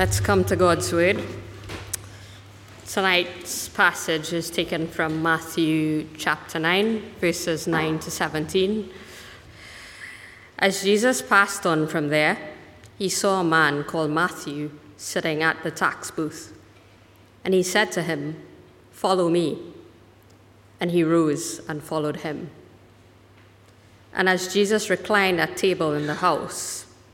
Let's come to God's Word. Tonight's passage is taken from Matthew chapter 9, verses 9 to 17. As Jesus passed on from there, he saw a man called Matthew sitting at the tax booth. And he said to him, Follow me. And he rose and followed him. And as Jesus reclined at table in the house,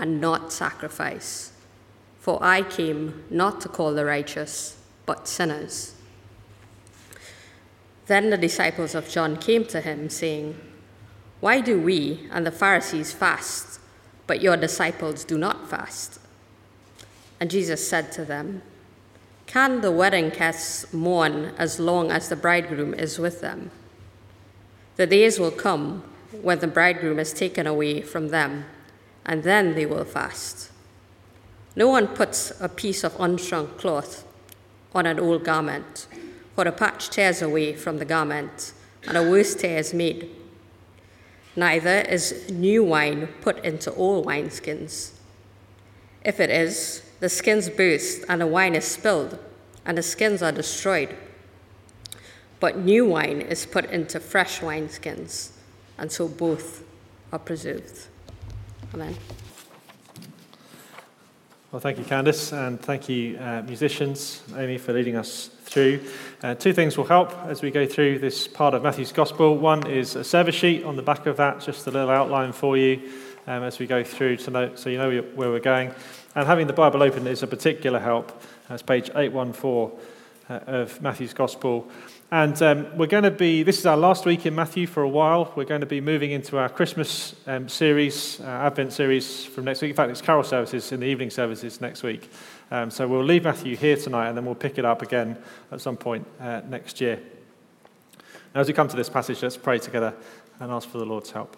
and not sacrifice. For I came not to call the righteous, but sinners. Then the disciples of John came to him, saying, Why do we and the Pharisees fast, but your disciples do not fast? And Jesus said to them, Can the wedding guests mourn as long as the bridegroom is with them? The days will come when the bridegroom is taken away from them, and then they will fast. No one puts a piece of unshrunk cloth on an old garment, for the patch tears away from the garment, and a worse tear is made. Neither is new wine put into old wineskins. If it is, the skins burst, and the wine is spilled, and the skins are destroyed. But new wine is put into fresh wineskins, and so both are preserved. Amen. Well, thank you, Candice, and thank you, uh, musicians, Amy, for leading us through. Uh, two things will help as we go through this part of Matthew's Gospel. One is a service sheet on the back of that, just a little outline for you um, as we go through to know, so you know where we're going. And having the Bible open is a particular help. That's page 814 uh, of Matthew's Gospel. And um, we're going to be, this is our last week in Matthew for a while. We're going to be moving into our Christmas um, series, uh, Advent series from next week. In fact, it's carol services in the evening services next week. Um, so we'll leave Matthew here tonight and then we'll pick it up again at some point uh, next year. Now, as we come to this passage, let's pray together and ask for the Lord's help.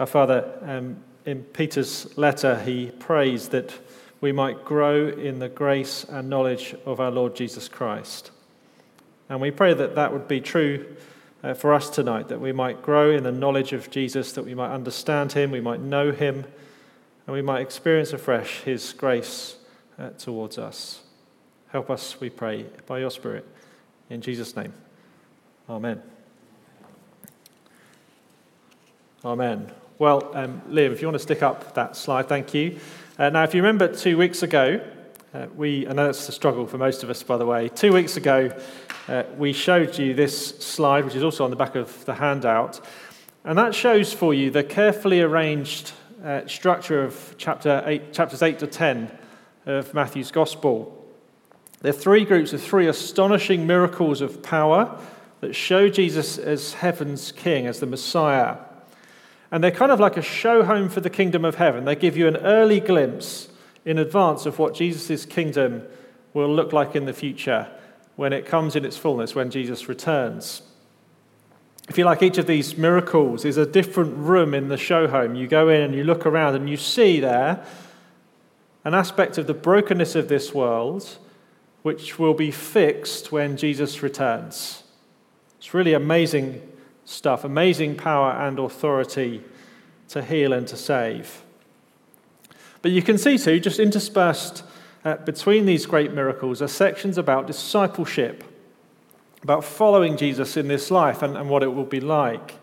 Our Father, um, in Peter's letter, he prays that we might grow in the grace and knowledge of our Lord Jesus Christ. And we pray that that would be true uh, for us tonight, that we might grow in the knowledge of Jesus, that we might understand him, we might know him, and we might experience afresh his grace uh, towards us. Help us, we pray, by your Spirit. In Jesus' name. Amen. Amen. Well, um, Liam, if you want to stick up that slide, thank you. Uh, now, if you remember two weeks ago, uh, we, I know it's a struggle for most of us, by the way. Two weeks ago, uh, we showed you this slide, which is also on the back of the handout. And that shows for you the carefully arranged uh, structure of chapter eight, chapters 8 to 10 of Matthew's Gospel. There are three groups of three astonishing miracles of power that show Jesus as heaven's king, as the Messiah. And they're kind of like a show home for the kingdom of heaven. They give you an early glimpse in advance of what Jesus' kingdom will look like in the future when it comes in its fullness, when Jesus returns. If you like, each of these miracles is a different room in the show home. You go in and you look around and you see there an aspect of the brokenness of this world which will be fixed when Jesus returns. It's really amazing stuff amazing power and authority to heal and to save. But you can see, too, just interspersed uh, between these great miracles are sections about discipleship, about following Jesus in this life and, and what it will be like.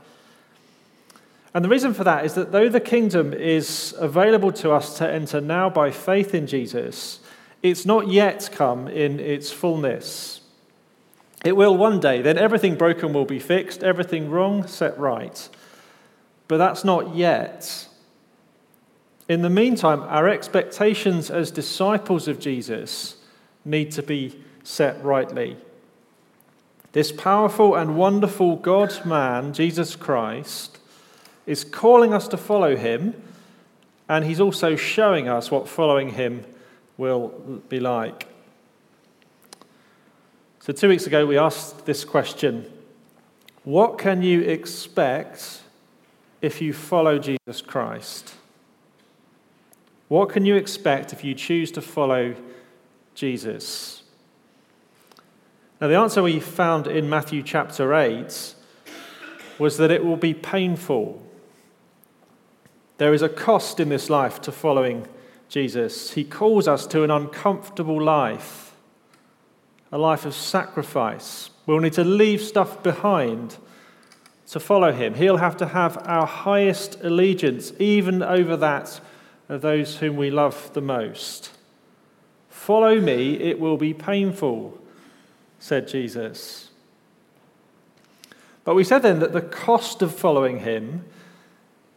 And the reason for that is that though the kingdom is available to us to enter now by faith in Jesus, it's not yet come in its fullness. It will one day. Then everything broken will be fixed, everything wrong set right. But that's not yet. In the meantime, our expectations as disciples of Jesus need to be set rightly. This powerful and wonderful God man, Jesus Christ, is calling us to follow him and he's also showing us what following him will be like. So, two weeks ago, we asked this question What can you expect if you follow Jesus Christ? What can you expect if you choose to follow Jesus? Now, the answer we found in Matthew chapter 8 was that it will be painful. There is a cost in this life to following Jesus. He calls us to an uncomfortable life, a life of sacrifice. We'll need to leave stuff behind to follow him. He'll have to have our highest allegiance, even over that of those whom we love the most. Follow me, it will be painful, said Jesus. But we said then that the cost of following him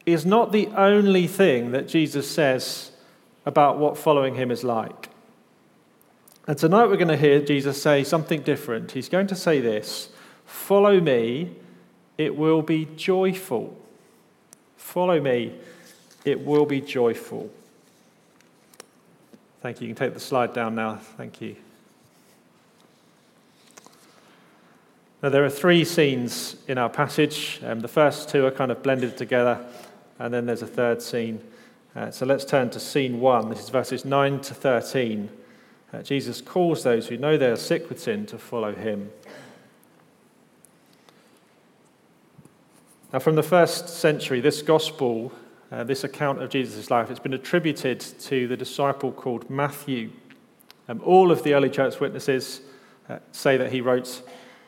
is not the only thing that Jesus says about what following him is like. And tonight we're going to hear Jesus say something different. He's going to say this Follow me, it will be joyful. Follow me, it will be joyful. Thank you. You can take the slide down now. Thank you. Now, there are three scenes in our passage. Um, the first two are kind of blended together, and then there's a third scene. Uh, so let's turn to scene one. This is verses 9 to 13. Uh, Jesus calls those who know they are sick with sin to follow him. Now, from the first century, this gospel, uh, this account of Jesus' life, it's been attributed to the disciple called Matthew. Um, all of the early church witnesses uh, say that he wrote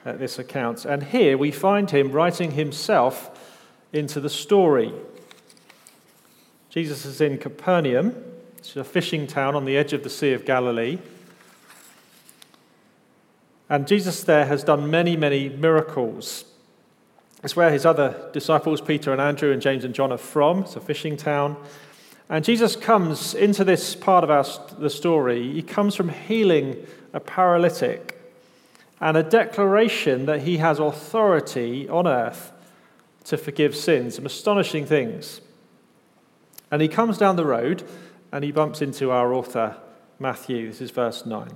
uh, this account. And here we find him writing himself into the story. Jesus is in Capernaum, it's a fishing town on the edge of the Sea of Galilee. And Jesus there has done many, many miracles. It's where his other disciples, Peter and Andrew and James and John, are from. It's a fishing town. And Jesus comes into this part of our, the story. He comes from healing a paralytic and a declaration that he has authority on earth to forgive sins. Some astonishing things. And he comes down the road and he bumps into our author, Matthew. This is verse 9.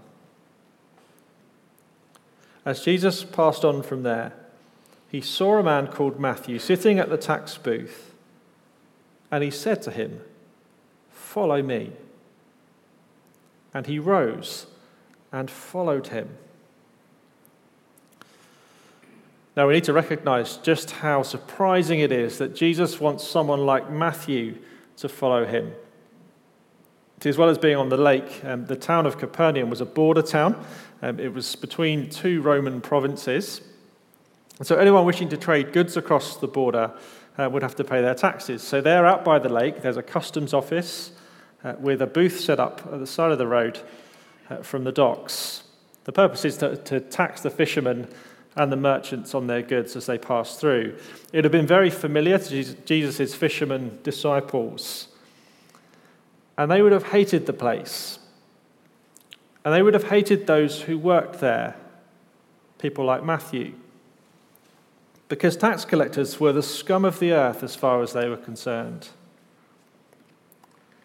As Jesus passed on from there, he saw a man called Matthew sitting at the tax booth, and he said to him, Follow me. And he rose and followed him. Now, we need to recognize just how surprising it is that Jesus wants someone like Matthew to follow him. As well as being on the lake, um, the town of Capernaum was a border town. Um, it was between two Roman provinces. So anyone wishing to trade goods across the border uh, would have to pay their taxes. So there, out by the lake, there's a customs office uh, with a booth set up at the side of the road uh, from the docks. The purpose is to, to tax the fishermen and the merchants on their goods as they pass through. It had been very familiar to Jesus' fishermen disciples. And they would have hated the place. And they would have hated those who worked there, people like Matthew because tax collectors were the scum of the earth as far as they were concerned.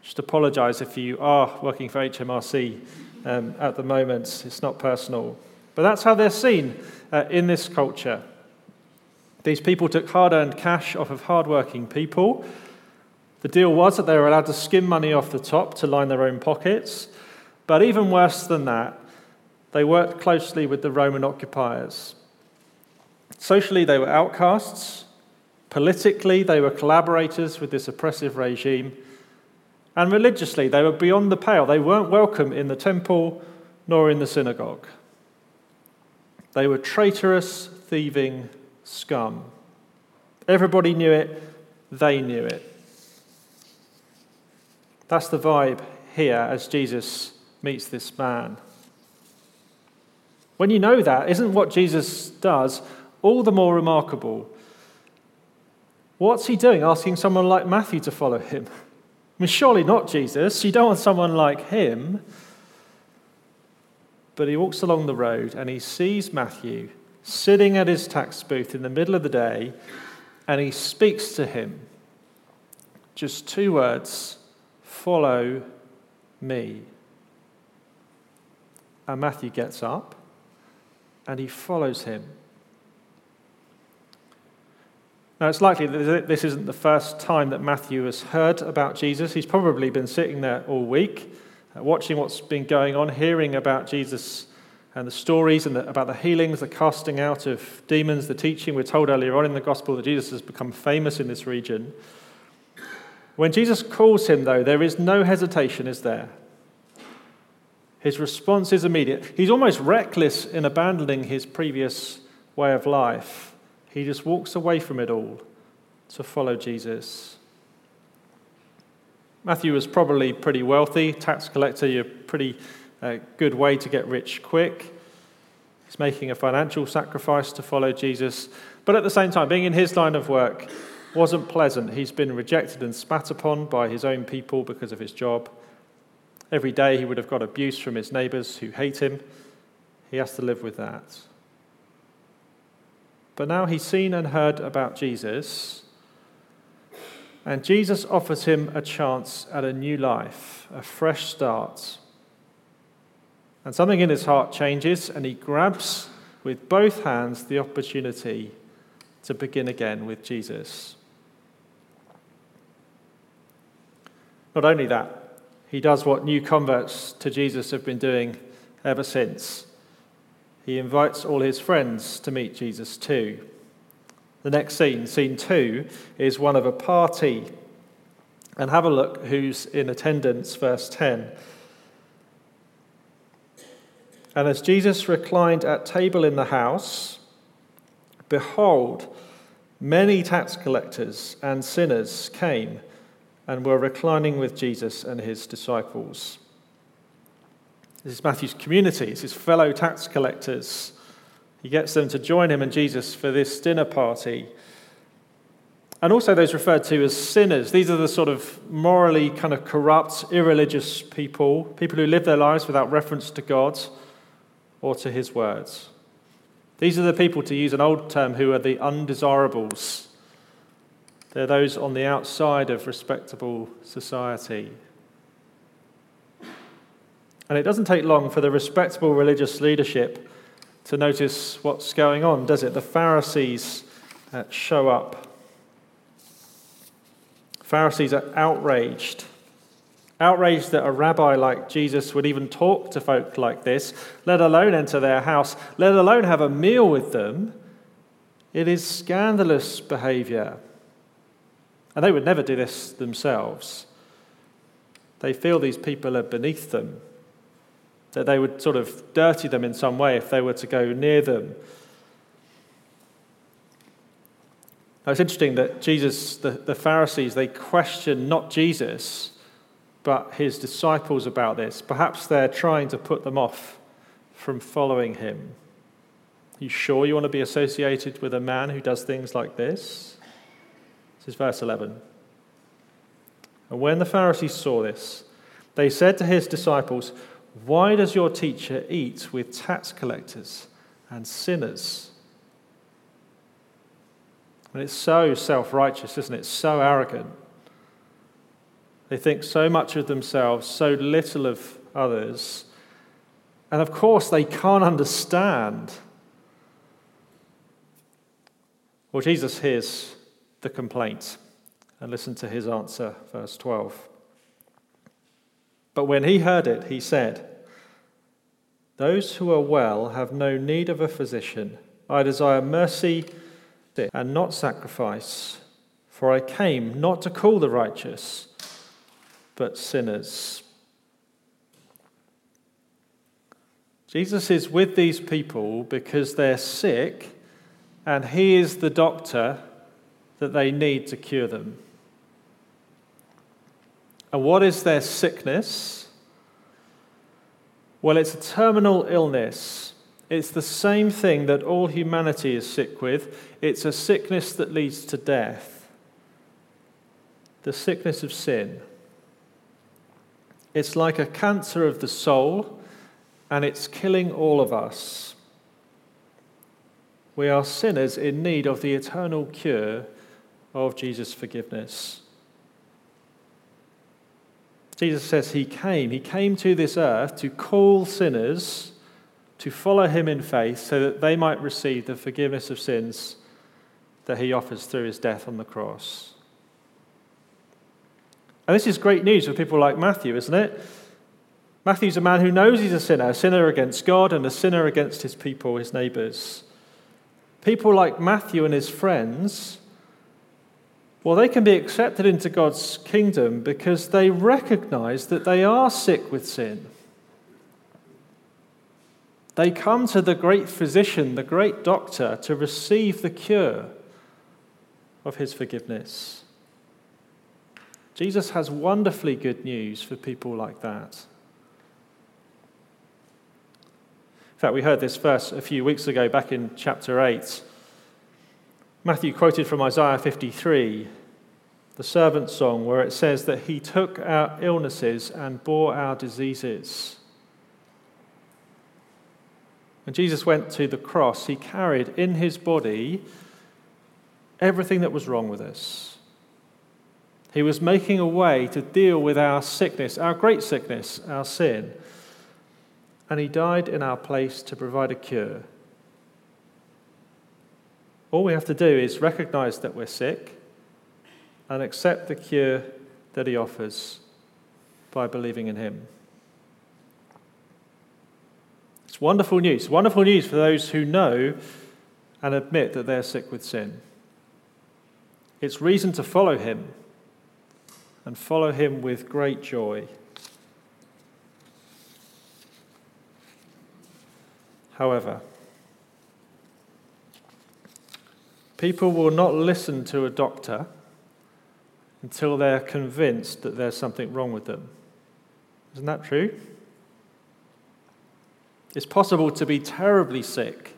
Just apologize if you are working for HMRC um, at the moment, it's not personal. But that's how they're seen uh, in this culture. These people took hard earned cash off of hard-working people. The deal was that they were allowed to skim money off the top to line their own pockets. But even worse than that, they worked closely with the Roman occupiers. Socially, they were outcasts. Politically, they were collaborators with this oppressive regime. And religiously, they were beyond the pale. They weren't welcome in the temple nor in the synagogue. They were traitorous, thieving scum. Everybody knew it, they knew it. That's the vibe here as Jesus meets this man. When you know that, isn't what Jesus does all the more remarkable. What's he doing asking someone like Matthew to follow him? I mean, surely not Jesus. You don't want someone like him. But he walks along the road and he sees Matthew sitting at his tax booth in the middle of the day and he speaks to him. Just two words Follow me. And Matthew gets up and he follows him. Now, it's likely that this isn't the first time that Matthew has heard about Jesus. He's probably been sitting there all week, uh, watching what's been going on, hearing about Jesus and the stories and the, about the healings, the casting out of demons, the teaching. We're told earlier on in the gospel that Jesus has become famous in this region. When Jesus calls him, though, there is no hesitation, is there? His response is immediate. He's almost reckless in abandoning his previous way of life. He just walks away from it all to follow Jesus. Matthew was probably pretty wealthy, tax collector, you're pretty uh, good way to get rich quick. He's making a financial sacrifice to follow Jesus. But at the same time, being in his line of work, wasn't pleasant. He's been rejected and spat upon by his own people because of his job. Every day he would have got abuse from his neighbors who hate him. He has to live with that. But now he's seen and heard about Jesus, and Jesus offers him a chance at a new life, a fresh start. And something in his heart changes, and he grabs with both hands the opportunity to begin again with Jesus. Not only that, he does what new converts to Jesus have been doing ever since. He invites all his friends to meet Jesus too. The next scene, scene two, is one of a party. And have a look who's in attendance, verse 10. And as Jesus reclined at table in the house, behold, many tax collectors and sinners came and were reclining with Jesus and his disciples. This is Matthew's community, it's his fellow tax collectors. He gets them to join him and Jesus for this dinner party. And also those referred to as sinners. These are the sort of morally kind of corrupt, irreligious people, people who live their lives without reference to God or to his words. These are the people, to use an old term, who are the undesirables they're those on the outside of respectable society. And it doesn't take long for the respectable religious leadership to notice what's going on, does it? The Pharisees uh, show up. Pharisees are outraged. Outraged that a rabbi like Jesus would even talk to folk like this, let alone enter their house, let alone have a meal with them. It is scandalous behavior. And they would never do this themselves. They feel these people are beneath them, that they would sort of dirty them in some way if they were to go near them. Now, it's interesting that Jesus, the, the Pharisees, they question not Jesus, but his disciples about this. Perhaps they're trying to put them off from following him. Are you sure you want to be associated with a man who does things like this? This is verse 11. And when the Pharisees saw this, they said to his disciples, Why does your teacher eat with tax collectors and sinners? And it's so self righteous, isn't it? So arrogant. They think so much of themselves, so little of others. And of course, they can't understand. Well, Jesus hears the complaint. And listen to his answer, verse 12. But when he heard it, he said, Those who are well have no need of a physician. I desire mercy and not sacrifice, for I came not to call the righteous, but sinners. Jesus is with these people because they're sick, and he is the doctor that they need to cure them. And what is their sickness? Well, it's a terminal illness. It's the same thing that all humanity is sick with. It's a sickness that leads to death. The sickness of sin. It's like a cancer of the soul, and it's killing all of us. We are sinners in need of the eternal cure of Jesus' forgiveness. Jesus says he came. He came to this earth to call sinners to follow him in faith so that they might receive the forgiveness of sins that he offers through his death on the cross. And this is great news for people like Matthew, isn't it? Matthew's a man who knows he's a sinner, a sinner against God and a sinner against his people, his neighbours. People like Matthew and his friends, well, they can be accepted into God's kingdom because they recognize that they are sick with sin. They come to the great physician, the great doctor, to receive the cure of his forgiveness. Jesus has wonderfully good news for people like that. In fact, we heard this verse a few weeks ago back in chapter 8. Matthew quoted from Isaiah 53, the servant song, where it says that he took our illnesses and bore our diseases. When Jesus went to the cross, he carried in his body everything that was wrong with us. He was making a way to deal with our sickness, our great sickness, our sin. And he died in our place to provide a cure. All we have to do is recognize that we're sick and accept the cure that he offers by believing in him. It's wonderful news. Wonderful news for those who know and admit that they're sick with sin. It's reason to follow him and follow him with great joy. However, people will not listen to a doctor until they're convinced that there's something wrong with them. Isn't that true? It's possible to be terribly sick,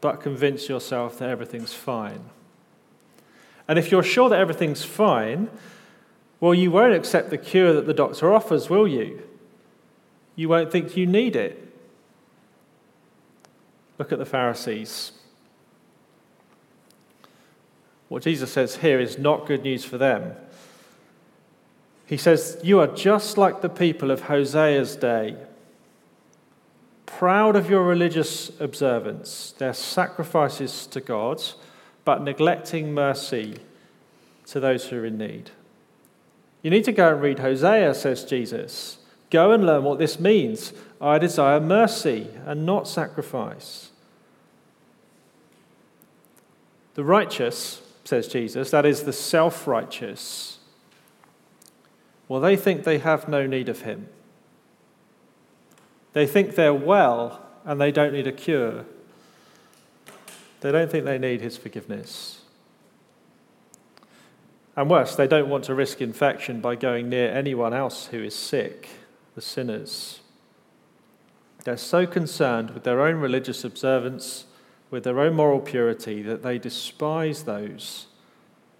but convince yourself that everything's fine. And if you're sure that everything's fine, well, you won't accept the cure that the doctor offers, will you? You won't think you need it. Look at the Pharisees. What Jesus says here is not good news for them. He says, You are just like the people of Hosea's day proud of your religious observance, their sacrifices to God, but neglecting mercy to those who are in need. You need to go and read Hosea, says Jesus. Go and learn what this means. I desire mercy and not sacrifice. The righteous, says Jesus, that is the self righteous, well, they think they have no need of him. They think they're well and they don't need a cure. They don't think they need his forgiveness. And worse, they don't want to risk infection by going near anyone else who is sick, the sinners. They're so concerned with their own religious observance, with their own moral purity, that they despise those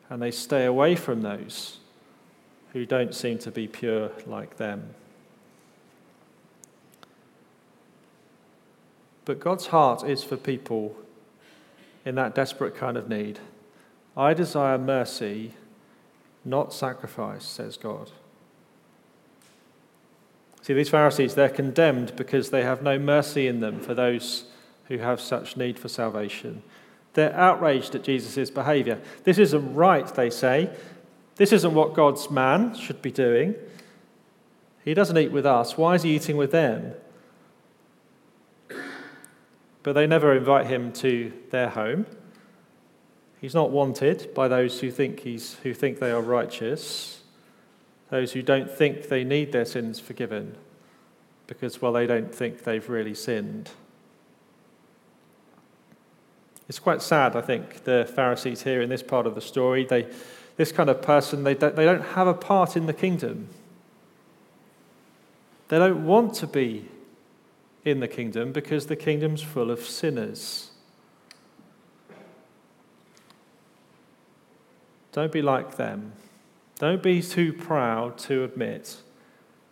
and they stay away from those who don't seem to be pure like them. But God's heart is for people in that desperate kind of need. I desire mercy, not sacrifice, says God. See, these Pharisees, they're condemned because they have no mercy in them for those who have such need for salvation. They're outraged at Jesus' behavior. This isn't right, they say. This isn't what God's man should be doing. He doesn't eat with us. Why is he eating with them? but they never invite him to their home. He's not wanted by those who think, he's, who think they are righteous, those who don't think they need their sins forgiven because, well, they don't think they've really sinned. It's quite sad, I think, the Pharisees here in this part of the story. They, this kind of person, they they don't have a part in the kingdom. They don't want to be in the kingdom because the kingdom's full of sinners. Don't be like them. Don't be too proud to admit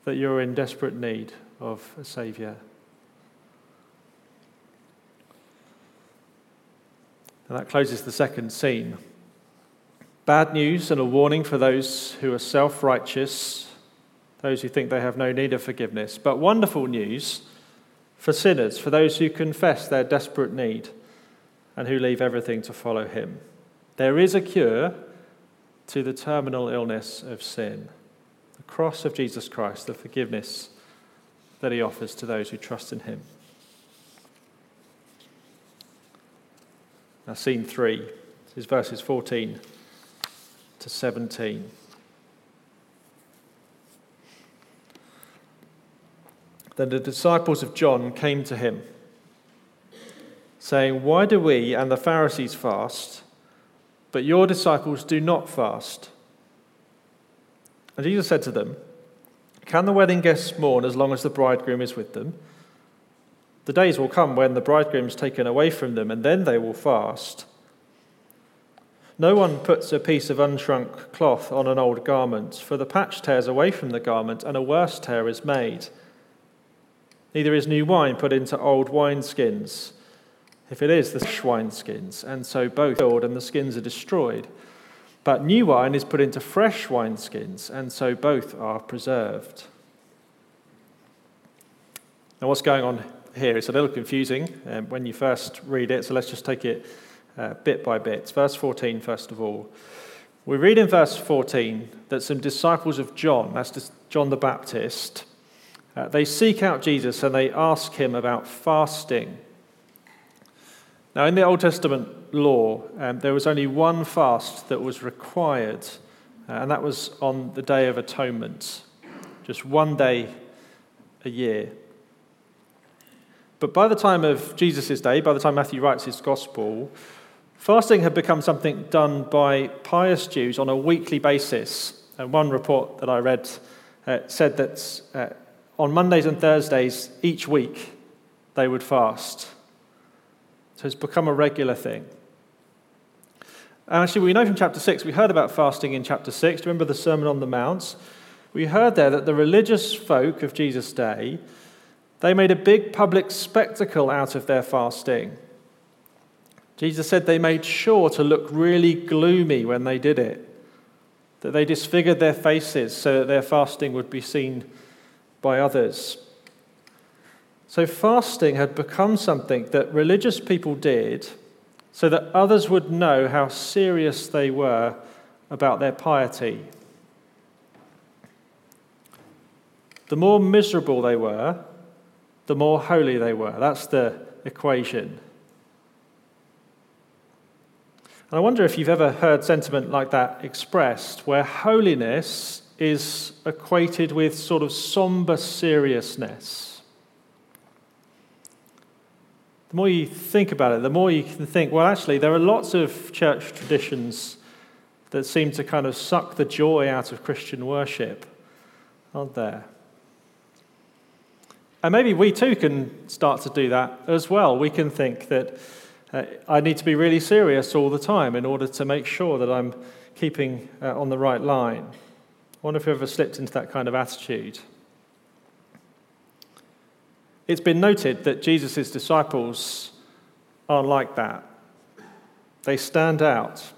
that you're in desperate need of a Saviour. And that closes the second scene. Bad news and a warning for those who are self righteous, those who think they have no need of forgiveness, but wonderful news for sinners, for those who confess their desperate need and who leave everything to follow Him. There is a cure to the terminal illness of sin the cross of Jesus Christ, the forgiveness that He offers to those who trust in Him. Scene three is verses 14 to 17. Then the disciples of John came to him, saying, Why do we and the Pharisees fast, but your disciples do not fast? And Jesus said to them, Can the wedding guests mourn as long as the bridegroom is with them? The days will come when the bridegroom is taken away from them, and then they will fast. No one puts a piece of unshrunk cloth on an old garment, for the patch tears away from the garment, and a worse tear is made. Neither is new wine put into old wineskins. If it is, the wineskins, and so both filled, and the skins are destroyed. But new wine is put into fresh wineskins, and so both are preserved. Now, what's going on here? It's a little confusing um, when you first read it, so let's just take it uh, bit by bit. Verse 14, first of all. We read in verse 14 that some disciples of John, that's John the Baptist, uh, they seek out Jesus and they ask him about fasting. Now, in the Old Testament law, um, there was only one fast that was required, uh, and that was on the Day of Atonement, just one day a year. But by the time of Jesus' day, by the time Matthew writes his gospel, Fasting had become something done by pious Jews on a weekly basis. And one report that I read uh, said that uh, on Mondays and Thursdays each week they would fast. So it's become a regular thing. And actually, we know from chapter 6, we heard about fasting in chapter 6. Do you remember the Sermon on the Mount? We heard there that the religious folk of Jesus' day, they made a big public spectacle out of their fasting. Jesus said they made sure to look really gloomy when they did it, that they disfigured their faces so that their fasting would be seen by others. So, fasting had become something that religious people did so that others would know how serious they were about their piety. The more miserable they were, the more holy they were. That's the equation. And I wonder if you've ever heard sentiment like that expressed, where holiness is equated with sort of somber seriousness. The more you think about it, the more you can think, well, actually, there are lots of church traditions that seem to kind of suck the joy out of Christian worship, aren't there? And maybe we too can start to do that as well. We can think that uh, I need to be really serious all the time in order to make sure that I'm keeping uh, on the right line. I wonder if you've ever slipped into that kind of attitude. It's been noted that Jesus' disciples aren't like that. They stand out.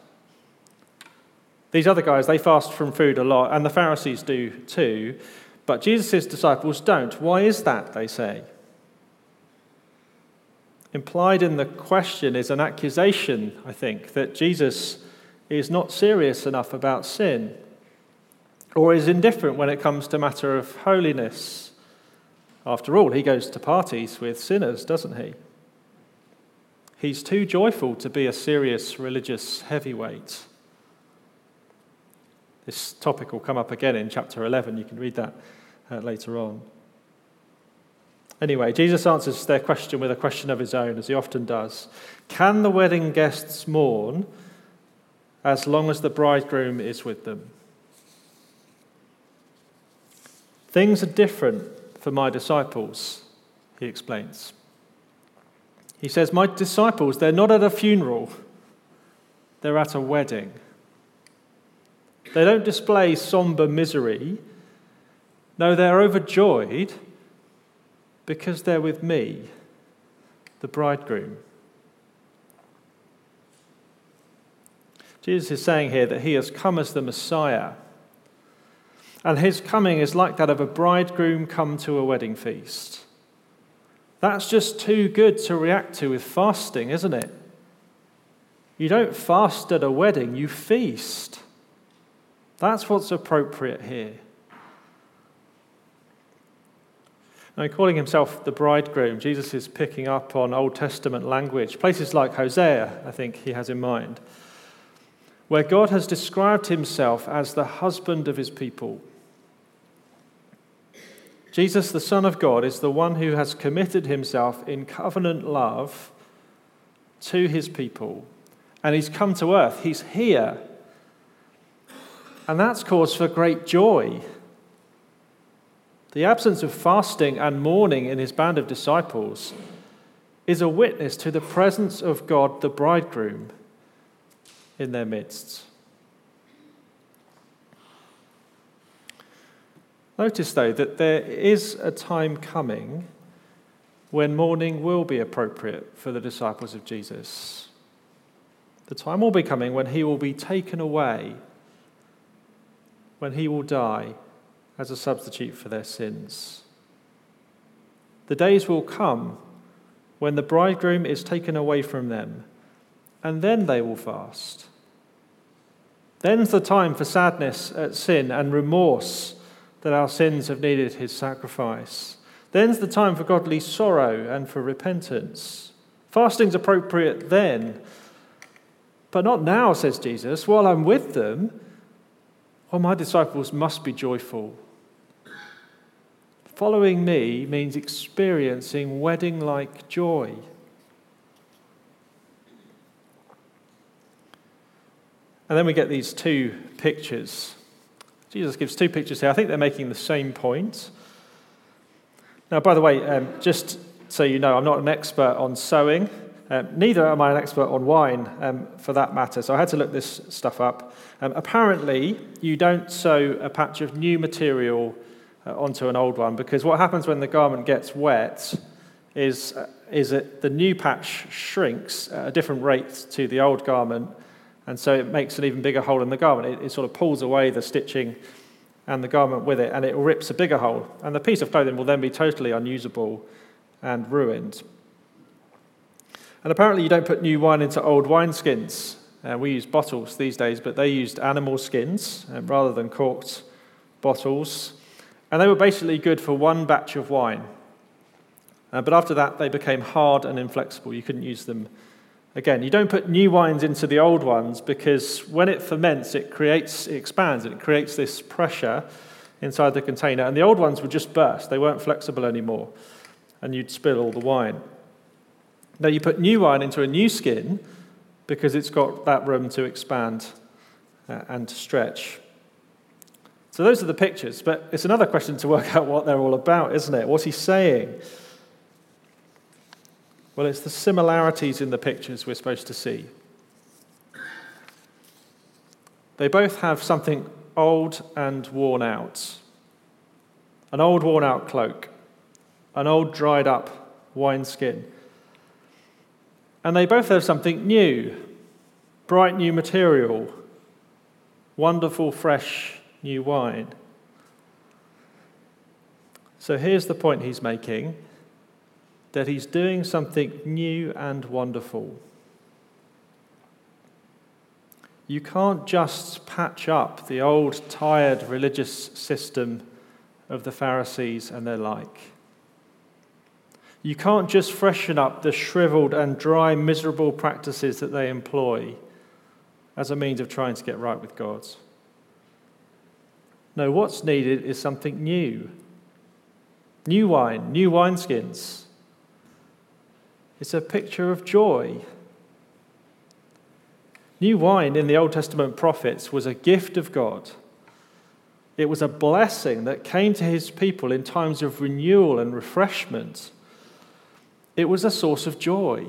These other guys, they fast from food a lot, and the Pharisees do too, but Jesus' disciples don't. Why is that, they say? Implied in the question is an accusation, I think, that Jesus is not serious enough about sin or is indifferent when it comes to matter of holiness. After all, he goes to parties with sinners, doesn't he? He's too joyful to be a serious religious heavyweight. This topic will come up again in chapter 11. You can read that uh, later on. Anyway, Jesus answers their question with a question of his own, as he often does. Can the wedding guests mourn as long as the bridegroom is with them? Things are different for my disciples, he explains. He says, My disciples, they're not at a funeral, they're at a wedding. They don't display somber misery. No, they're overjoyed because they're with me, the bridegroom. Jesus is saying here that he has come as the Messiah. And his coming is like that of a bridegroom come to a wedding feast. That's just too good to react to with fasting, isn't it? You don't fast at a wedding, you feast. That's what's appropriate here. Now, calling himself the bridegroom, Jesus is picking up on Old Testament language, places like Hosea, I think he has in mind, where God has described himself as the husband of his people. Jesus, the Son of God, is the one who has committed himself in covenant love to his people. And he's come to earth, he's here. And that's cause for great joy. The absence of fasting and mourning in his band of disciples is a witness to the presence of God, the bridegroom, in their midst. Notice, though, that there is a time coming when mourning will be appropriate for the disciples of Jesus. The time will be coming when he will be taken away, when he will die as a substitute for their sins. The days will come when the bridegroom is taken away from them, and then they will fast. Then's the time for sadness at sin and remorse that our sins have needed his sacrifice. Then's the time for godly sorrow and for repentance. Fasting's appropriate then, but not now, says Jesus. While I'm with them, well, my disciples must be joyful Following me means experiencing wedding like joy. And then we get these two pictures. Jesus gives two pictures here. I think they're making the same point. Now, by the way, um, just so you know, I'm not an expert on sewing. Um, neither am I an expert on wine, um, for that matter. So I had to look this stuff up. Um, apparently, you don't sew a patch of new material uh, onto an old one because what happens when the garment gets wet is, uh, is that the new patch shrinks at a different rate to the old garment, and so it makes an even bigger hole in the garment. It, it sort of pulls away the stitching and the garment with it, and it rips a bigger hole. And the piece of clothing will then be totally unusable and ruined. And apparently, you don't put new wine into old wineskins. Uh, we use bottles these days, but they used animal skins uh, rather than corked bottles. And they were basically good for one batch of wine. Uh, but after that, they became hard and inflexible. You couldn't use them again. You don't put new wines into the old ones because when it ferments, it creates, it expands, it creates this pressure inside the container. And the old ones would just burst. They weren't flexible anymore. And you'd spill all the wine. Now, you put new wine into a new skin because it's got that room to expand uh, and to stretch. So those are the pictures, but it's another question to work out what they're all about, isn't it? What's he saying? Well, it's the similarities in the pictures we're supposed to see. They both have something old and worn out an old worn out cloak, an old dried up wineskin. And they both have something new bright new material, wonderful fresh new wine. So here's the point he's making that he's doing something new and wonderful. You can't just patch up the old, tired religious system of the Pharisees and their like. You can't just freshen up the shriveled and dry, miserable practices that they employ as a means of trying to get right with God. No, what's needed is something new. New wine, new wineskins. It's a picture of joy. New wine in the Old Testament prophets was a gift of God. It was a blessing that came to his people in times of renewal and refreshment. It was a source of joy.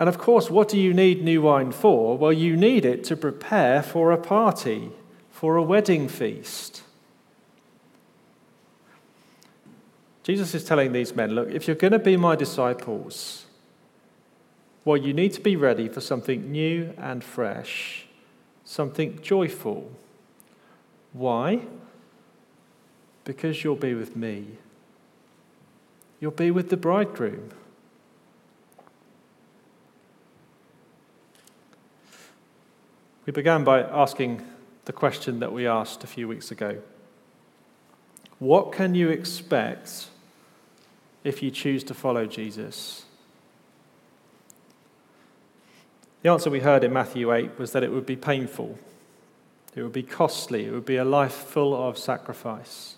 And of course, what do you need new wine for? Well, you need it to prepare for a party, for a wedding feast. Jesus is telling these men look, if you're going to be my disciples, Well, you need to be ready for something new and fresh, something joyful. Why? Because you'll be with me. You'll be with the bridegroom. We began by asking the question that we asked a few weeks ago What can you expect if you choose to follow Jesus? The answer we heard in Matthew 8 was that it would be painful, it would be costly, it would be a life full of sacrifice.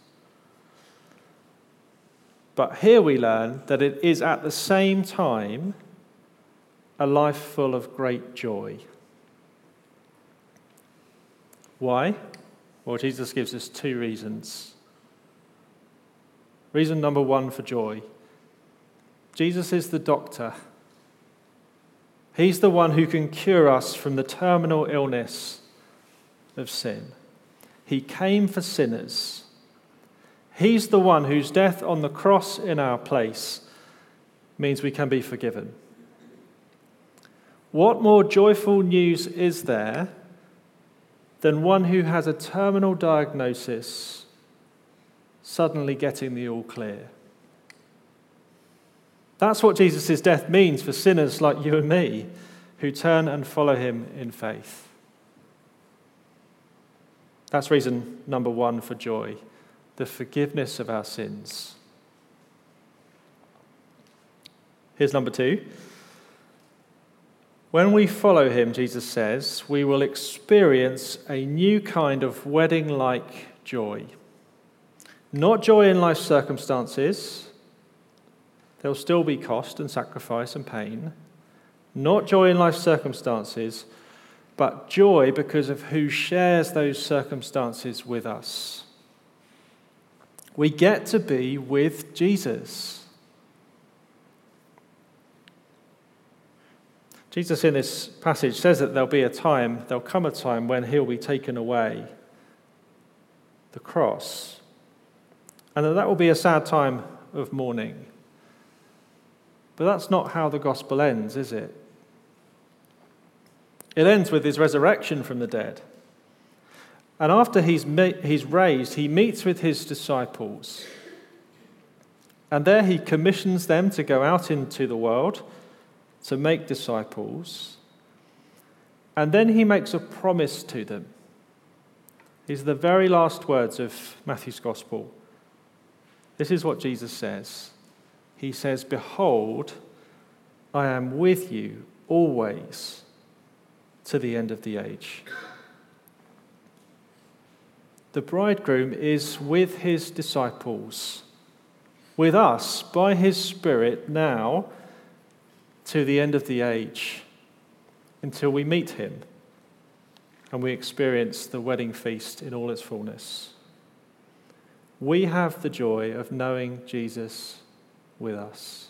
But here we learn that it is at the same time a life full of great joy. Why? Well, Jesus gives us two reasons. Reason number one for joy Jesus is the doctor. He's the one who can cure us from the terminal illness of sin. He came for sinners. He's the one whose death on the cross in our place means we can be forgiven. What more joyful news is there than one who has a terminal diagnosis suddenly getting the all clear. That's what Jesus' death means for sinners like you and me who turn and follow him in faith. That's reason number one for joy the forgiveness of our sins. Here's number two when we follow him, Jesus says, we will experience a new kind of wedding like joy. Not joy in life circumstances, there'll still be cost and sacrifice and pain. Not joy in life circumstances, but joy because of who shares those circumstances with us. We get to be with Jesus. Jesus, in this passage, says that there'll be a time, there'll come a time when he'll be taken away the cross. And that that will be a sad time of mourning. But that's not how the gospel ends, is it? It ends with his resurrection from the dead. And after he's, he's raised, he meets with his disciples. And there he commissions them to go out into the world to make disciples. And then he makes a promise to them. These are the very last words of Matthew's Gospel. This is what Jesus says He says, Behold, I am with you always to the end of the age. The bridegroom is with his disciples, with us by his Spirit now to the end of the age until we meet him and we experience the wedding feast in all its fullness. We have the joy of knowing Jesus with us.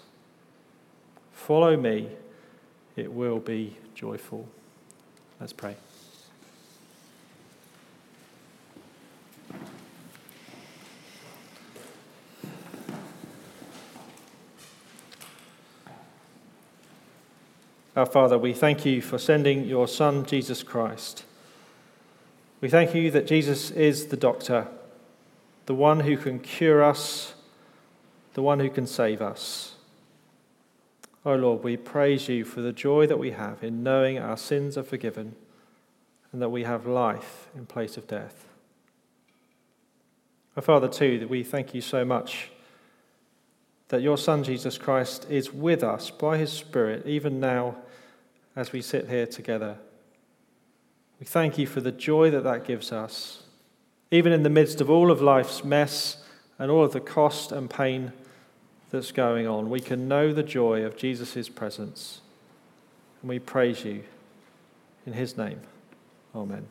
Follow me, it will be joyful. Let's pray. Our Father, we thank you for sending your Son, Jesus Christ. We thank you that Jesus is the doctor, the one who can cure us, the one who can save us. Oh Lord, we praise you for the joy that we have in knowing our sins are forgiven and that we have life in place of death. Our Father, too, that we thank you so much that your Son, Jesus Christ, is with us by his Spirit, even now as we sit here together. We thank you for the joy that that gives us, even in the midst of all of life's mess and all of the cost and pain that's going on. We can know the joy of Jesus' presence. And we praise you in his name. Amen.